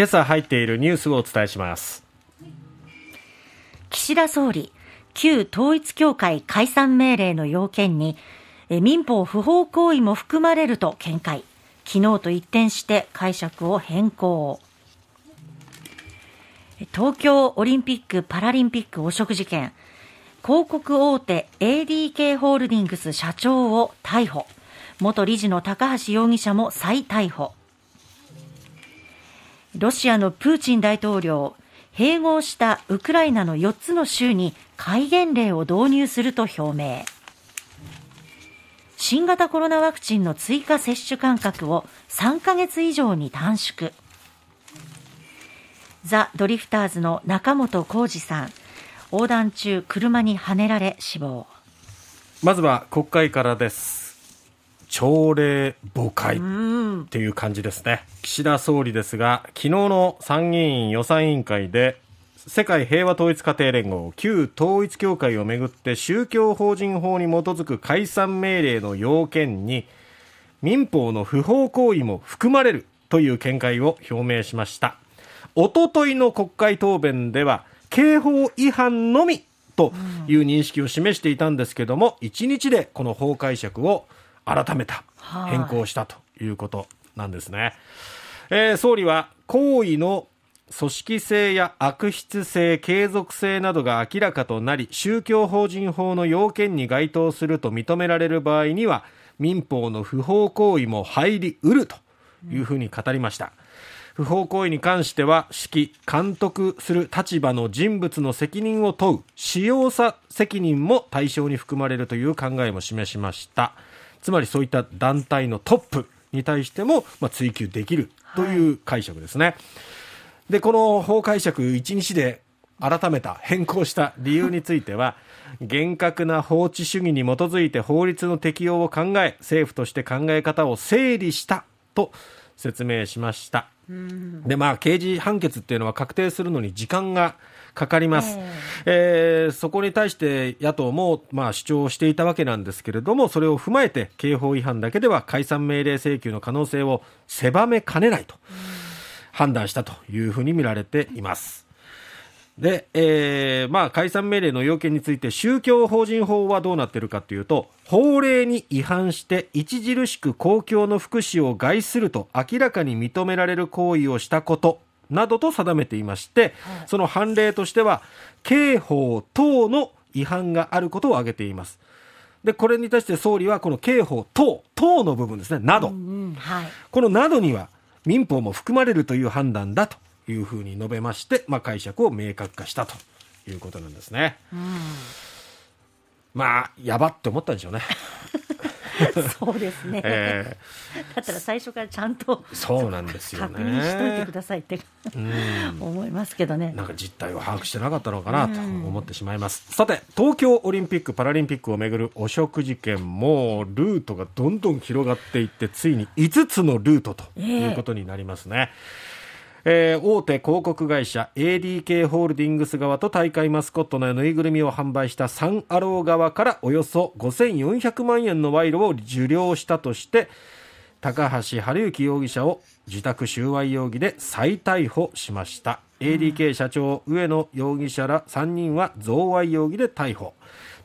今朝入っているニュースをお伝えします。岸田総理旧統一教会解散命令の要件に民法不法行為も含まれると見解。昨日と一転して解釈を変更。東京オリンピック・パラリンピック汚職事件。広告大手 ADK ホールディングス社長を逮捕。元理事の高橋容疑者も再逮捕。ロシアのプーチン大統領併合したウクライナの4つの州に戒厳令を導入すると表明。新型コロナワクチンの追加接種間隔を3ヶ月以上に短縮。ザ・ドリフターズの中本浩二さん横断中車にはねられ死亡。まずは国会からです。朝礼誤解っていう感じですね。岸田総理ですが昨日の参議院予算委員会で世界平和統一家庭連合旧統一教会をめぐって宗教法人法に基づく解散命令の要件に民法の不法行為も含まれるという見解を表明しました。おとといの国会答弁では刑法違反のみという認識を示していたんですけども、1日でこの法解釈を改めた、変更したということなんですね。えー、総理は行為の組織性や悪質性、継続性などが明らかとなり、宗教法人法の要件に該当すると認められる場合には、民法の不法行為も入りうるというふうに語りました。不法行為に関しては指揮監督する立場の人物の責任を問う使用者責任も対象に含まれるという考えも示しましたつまりそういった団体のトップに対しても、まあ、追及できるという解釈ですね、はい、でこの法解釈1日で改めた変更した理由については厳格な法治主義に基づいて法律の適用を考え政府として考え方を整理したと説明しました。でまあ刑事判決っていうのは確定するのに時間がかかります、えー、そこに対して野党もまあ主張していたわけなんですけれどもそれを踏まえて刑法違反だけでは解散命令請求の可能性を狭めかねないと判断したというふうに見られています。で、えー、まあ、解散命令の要件について宗教法人法はどうなっているかというと、法令に違反して著しく公共の福祉を害すると明らかに認められる行為をしたことなどと定めていまして、その判例としては、刑法等の違反があることを挙げています。で、これに対して総理はこの刑法等、等の部分ですね、など。うんうんはい、このなどには民法も含まれるという判断だというふうに述べまして、まあ、解釈を明確化したということなんですね。うん、まあやばって思ったんでしょうね。そうですね、えー、だったら最初からちゃんとそうなんですよ、ね、確認しといてくださいって思いますけどね。なんか実態を把握してなかったのかなと思ってしまいます。さて東京オリンピック・パラリンピックをめぐる汚職事件もルートがどんどん広がっていってついに5つのルートということになりますね、えーえー、大手広告会社 ADK ホールディングス側と大会マスコットのぬいぐるみを販売したサン・アロー側からおよそ5400万円の賄賂を受領したとして高橋治之容疑者を自宅収賄容疑で再逮捕しました。ADK 社長上野容疑者ら3人は贈賄容疑で逮捕。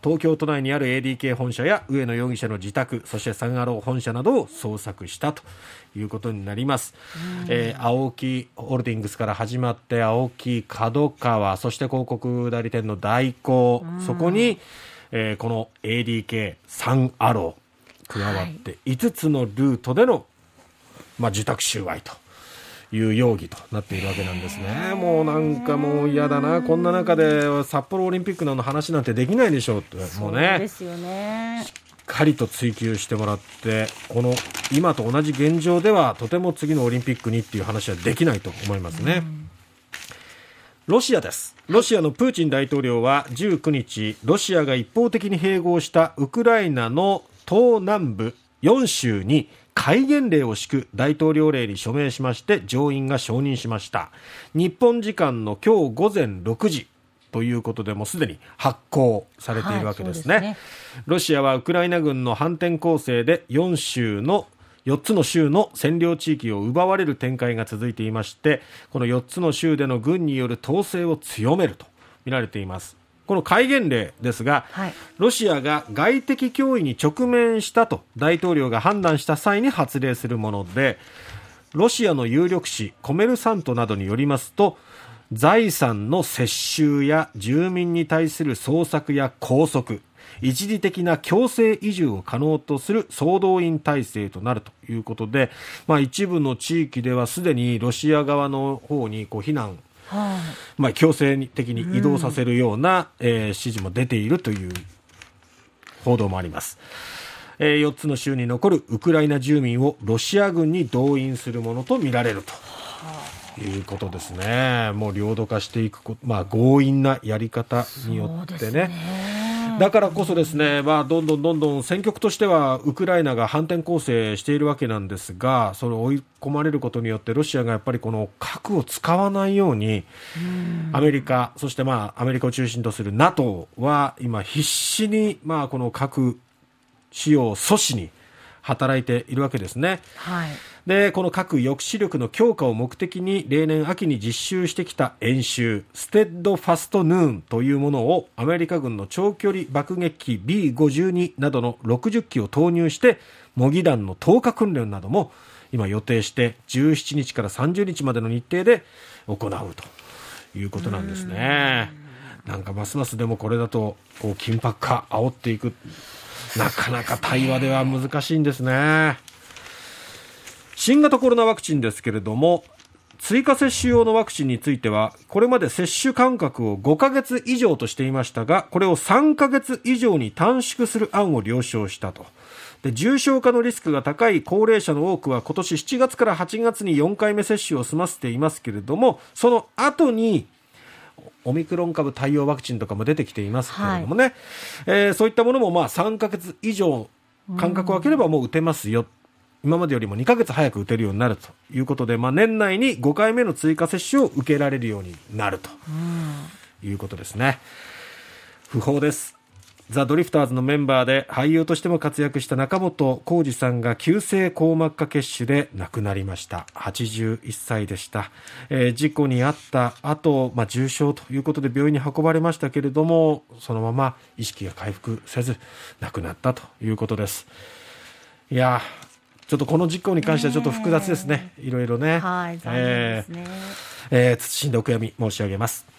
東京都内にある ADK 本社や上野容疑者の自宅そしてサンアロー本社などを捜索したということになります、えー、青木ホールディングスから始まって青木角川そして広告代理店の大光そこに、えー、この ADK サンアロー加わって5つのルートでの、まあ、受託収賄という容疑となっているわけなんですね。もうなんかもう嫌だな、こんな中で札幌オリンピックの話なんてできないでしょうって、もうね。ですよね。しっかりと追求してもらって、この今と同じ現状ではとても次のオリンピックにっていう話はできないと思いますね。ロシアです。ロシアのプーチン大統領は19日、ロシアが一方的に併合したウクライナの東南部4州に戒厳令を敷く大統領令に署名しまして上院が承認しました。日本時間の今日午前6時ということでもすでに発行されているわけですね。はいすね、ロシアはウクライナ軍の反転攻勢で4州の4つの州の占領地域を奪われる展開が続いていましてこの4つの州での軍による統制を強めると見られていますこの戒厳令ですが、はい、ロシアが外的脅威に直面したと大統領が判断した際に発令するものでロシアの有力紙コメルサントなどによりますと財産の接収や住民に対する捜索や拘束一時的な強制移住を可能とする総動員体制となるということで、まあ、一部の地域ではすでにロシア側の方にこう避難はあ、まあ、強制的に移動させるような、うん、えー、指示も出ているという報道もあります。えー、4つの州に残るウクライナ住民をロシア軍に動員するものとみられると。いうことですね。もう領土化していくまあ強引なやり方によってね。だからこそですね、まあ、どんどんどんどん戦局としてはウクライナが反転攻勢しているわけなんですが、それを追い込まれることによってロシアがやっぱりこの核を使わないように、アメリカ、そしてまあアメリカを中心とする NATO は今必死にまあこの核使用阻止に働いているわけですね。はい、でこの核抑止力の強化を目的に例年秋に実習してきた演習ステッドファストヌーンというものをアメリカ軍の長距離爆撃機 B52 などの60機を投入して模擬弾の投下訓練なども今予定して17日から30日までの日程で行うということなんですね。なんかますますでもこれだとこう緊迫化煽っていくなかなか対話では難しいんですね。新型コロナワクチンですけれども、追加接種用のワクチンについては、これまで接種間隔を5ヶ月以上としていましたが、これを3ヶ月以上に短縮する案を了承したと。で重症化のリスクが高い高齢者の多くは今年7月から8月に4回目接種を済ませていますけれども、その後にオミクロン株対応ワクチンとかも出てきていますけれどもね、はい、えー、そういったものもまあ3か月以上間隔を空ければもう打てますよ。今までよりも2か月早く打てるようになるということで、まあ、年内に5回目の追加接種を受けられるようになるということですね。不法です。ザ・ドリフターズのメンバーで俳優としても活躍した中本浩二さんが急性硬膜下血腫で亡くなりました81歳でした、えー、事故に遭った後、まあ、重傷ということで病院に運ばれましたけれどもそのまま意識が回復せず亡くなったということですいやちょっとこの事故に関してはちょっと複雑ですね、いろいろね。はい、残念ですね。えー、えー、謹んでお悔やみ申し上げます。